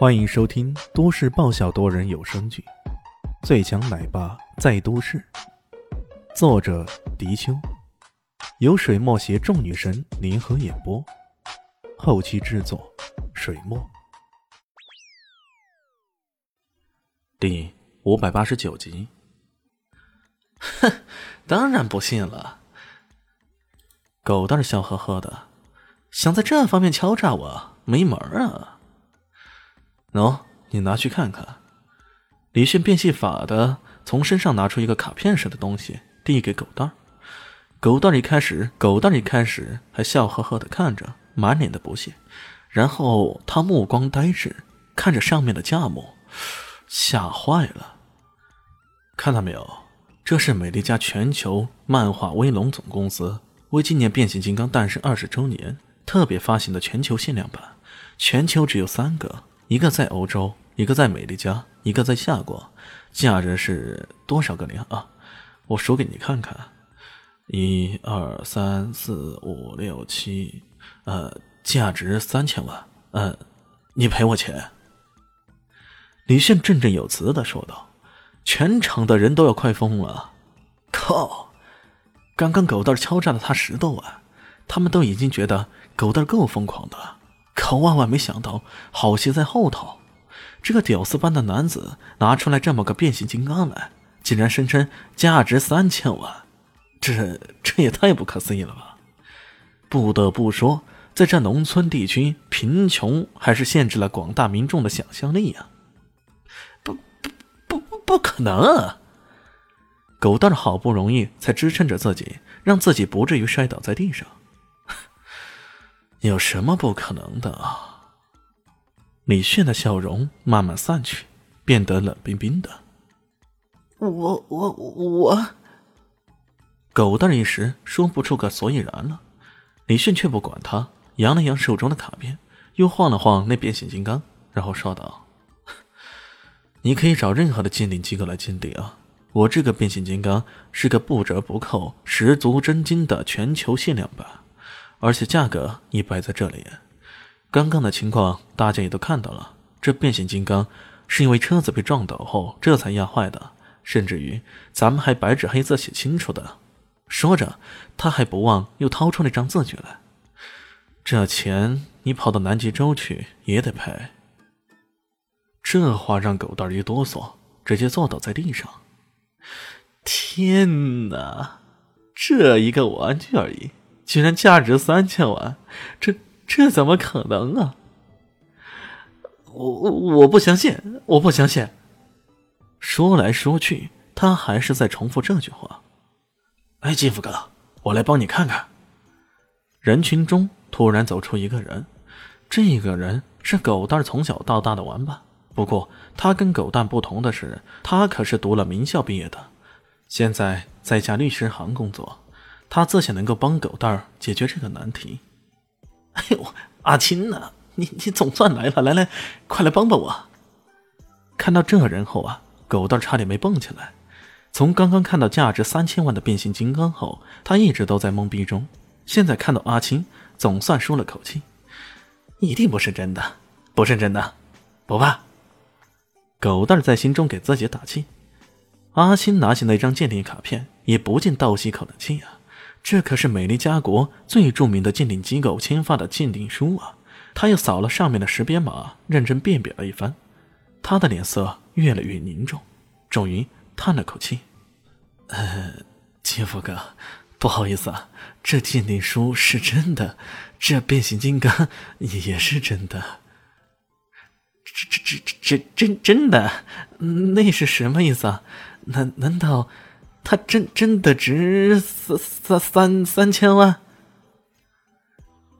欢迎收听都市爆笑多人有声剧《最强奶爸在都市》，作者：迪秋，由水墨携众女神联合演播，后期制作：水墨。第五百八十九集。哼，当然不信了。狗蛋笑呵呵的，想在这方面敲诈我，没门啊！喏，你拿去看看。李迅变戏法的从身上拿出一个卡片似的东西，递给狗蛋儿。狗蛋儿一开始，狗蛋儿一开始还笑呵呵的看着，满脸的不屑。然后他目光呆滞，看着上面的价目，吓坏了。看到没有？这是美利加全球漫画威龙总公司为纪念变形金刚诞生二十周年特别发行的全球限量版，全球只有三个。一个在欧洲，一个在美利加，一个在夏国，价值是多少个零啊？我数给你看看，一二三四五六七，呃，价值三千万。嗯，你赔我钱。李炫振振有词的说道，全场的人都要快疯了。靠！刚刚狗蛋敲诈了他十多万，他们都已经觉得狗蛋够疯狂的了。可万万没想到，好戏在后头。这个屌丝般的男子拿出来这么个变形金刚来，竟然声称价值三千万，这这也太不可思议了吧！不得不说，在这农村地区，贫穷还是限制了广大民众的想象力呀！不不不不不可能！狗蛋好不容易才支撑着自己，让自己不至于摔倒在地上。有什么不可能的啊？李炫的笑容慢慢散去，变得冷冰冰的。我我我，狗蛋一时说不出个所以然了。李炫却不管他，扬了扬手中的卡片，又晃了晃那变形金刚，然后说道：“你可以找任何的鉴定机构来鉴定啊，我这个变形金刚是个不折不扣、十足真金的全球限量版。”而且价格也摆在这里，刚刚的情况大家也都看到了。这变形金刚是因为车子被撞倒后这才压坏的，甚至于咱们还白纸黑字写清楚的。说着，他还不忘又掏出那张字据来。这钱你跑到南极洲去也得赔。这话让狗蛋一哆嗦，直接坐倒在地上。天哪，这一个玩具而已。居然价值三千万，这这怎么可能啊！我我不相信，我不相信。说来说去，他还是在重复这句话。哎，金福哥，我来帮你看看。人群中突然走出一个人，这个人是狗蛋从小到大的玩伴。不过他跟狗蛋不同的是，他可是读了名校毕业的，现在在一家律师行工作。他自想能够帮狗蛋儿解决这个难题。哎呦，阿青呐，你你总算来了，来来，快来帮帮我！看到这人后啊，狗蛋差点没蹦起来。从刚刚看到价值三千万的变形金刚后，他一直都在懵逼中。现在看到阿青，总算舒了口气。一定不是真的，不是真的，不怕。狗蛋儿在心中给自己打气。阿青拿起那张鉴定卡片，也不禁倒吸口冷气啊。这可是美丽家国最著名的鉴定机构签发的鉴定书啊！他又扫了上面的识别码，认真辨别了一番，他的脸色越来越凝重，终于叹了口气：“呃，金福哥，不好意思啊，这鉴定书是真的，这变形金刚 也是真的。这、这、这、这、真真的？那是什么意思啊？难难道？”他真真的值三三三三千万？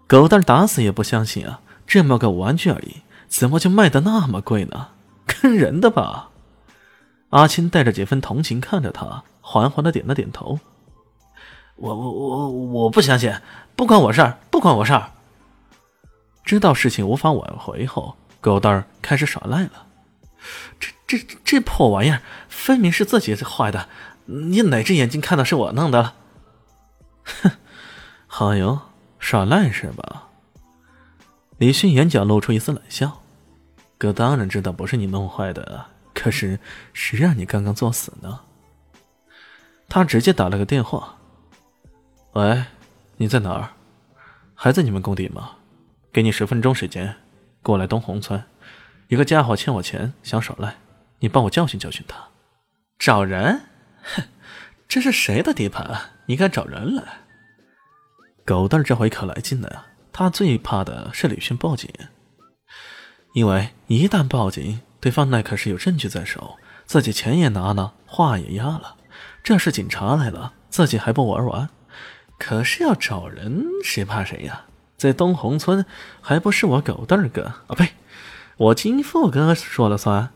狗蛋打死也不相信啊！这么个玩具而已，怎么就卖的那么贵呢？坑人的吧？阿青带着几分同情看着他，缓缓的点了点头。我我我我不相信，不关我事儿，不关我事儿。知道事情无法挽回后，狗蛋开始耍赖了。这这这破玩意儿，分明是自己坏的。你哪只眼睛看到是我弄的了？哼，好哟，耍赖是吧？李迅眼角露出一丝冷笑。哥当然知道不是你弄坏的，可是谁让你刚刚作死呢？他直接打了个电话。喂，你在哪儿？还在你们工地吗？给你十分钟时间，过来东红村。一个家伙欠我钱，想耍赖，你帮我教训教训他。找人？哼，这是谁的地盘？你敢找人来？狗蛋儿这回可来劲了，他最怕的是李迅报警，因为一旦报警，对方那可是有证据在手，自己钱也拿了，话也压了。这是警察来了，自己还不玩完？可是要找人，谁怕谁呀？在东红村，还不是我狗蛋儿哥啊？呸！我金富哥说了算。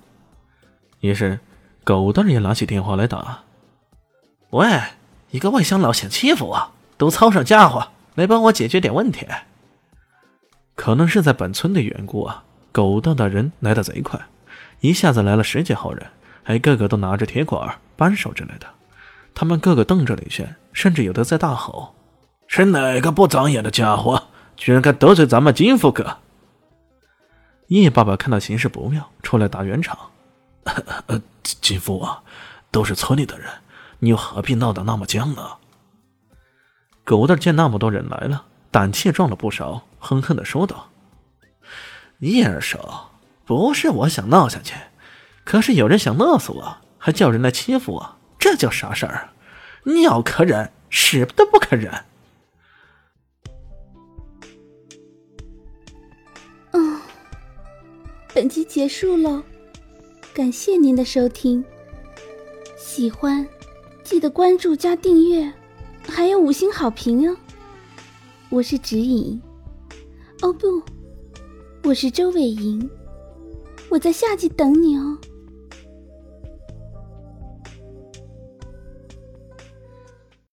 于是，狗蛋儿也拿起电话来打：“喂，一个外乡佬想欺负我，都操上家伙来帮我解决点问题。”可能是在本村的缘故啊，狗蛋的人来的贼快，一下子来了十几号人，还个个都拿着铁管、扳手之类的。他们个个瞪着李轩，甚至有的在大吼：“是哪个不长眼的家伙，居然敢得罪咱们金富哥？”叶爸爸看到形势不妙，出来打圆场：“ 金富啊，都是村里的人，你又何必闹得那么僵呢？”狗蛋见那么多人来了，胆气壮了不少，哼哼的说道：“叶二手，不是我想闹下去，可是有人想勒死我，还叫人来欺负我，这叫啥事儿？鸟可忍，屎都不可忍。”本集结束喽，感谢您的收听。喜欢记得关注加订阅，还有五星好评哦。我是指引，哦不，我是周伟莹，我在下集等你哦。